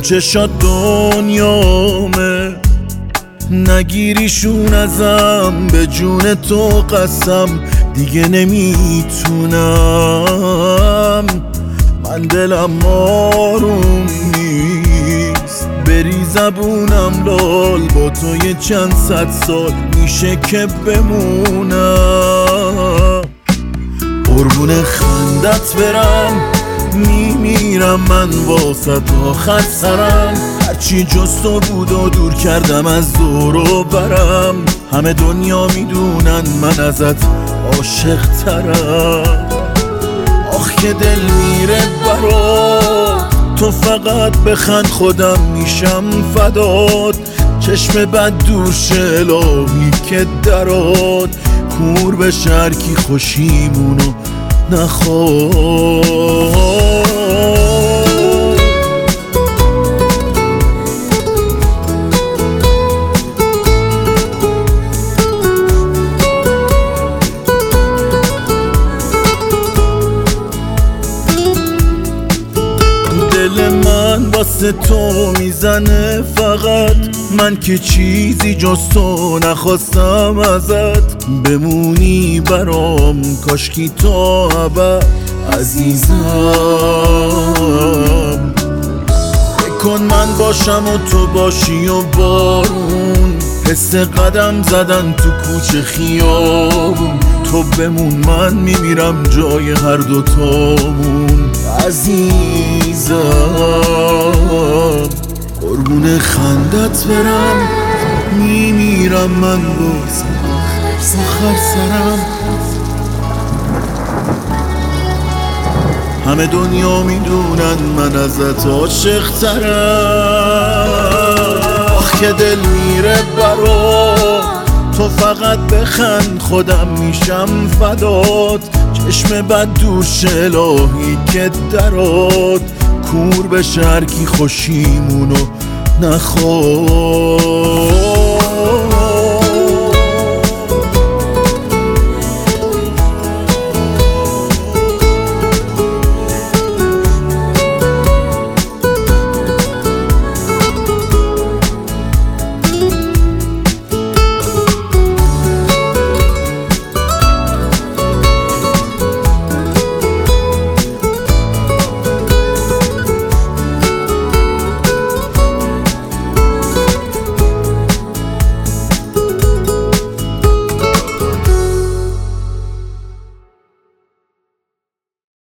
چشات دنیامه نگیریشون ازم به جون تو قسم. دیگه نمی‌تونم. من دلم آروم نیست. بری زبونم لال با تو یه چند صد سال میشه که بمونم. قربون خندت برم. میمیرم من واسه آخر سرم. هرچی جز تو بود و دور کردم از دور و برم. همه دنیا می‌دونن من ازت عاشق ترم. آخ که دل میره برات تو فقط بخند خودم میشم فداد چشم بد دور الهی که درات. کور به شرکی خوشیمونو نخواد دل من واسه تو می‌زنه فقط. من که چیزی جز تو نخواستم ازت. بمونی برام کاشکی تا ابد. عزیزم کن من باشم و تو باشی و بارون. حس قدم زدن تو کوچه خیابون. تو بمون من میمیرم جای هر دوتامون. عزیزم. قربون خندت برم میمیرم من باز. آخر سرم. همه دنیا می‌دونن من ازت عاشق ترم آخ که دل میره برا تو فقط بخند خودم میشم فدات. چشم بد دوش الهی که درات. کور به شرکی خوشیمونو نخواد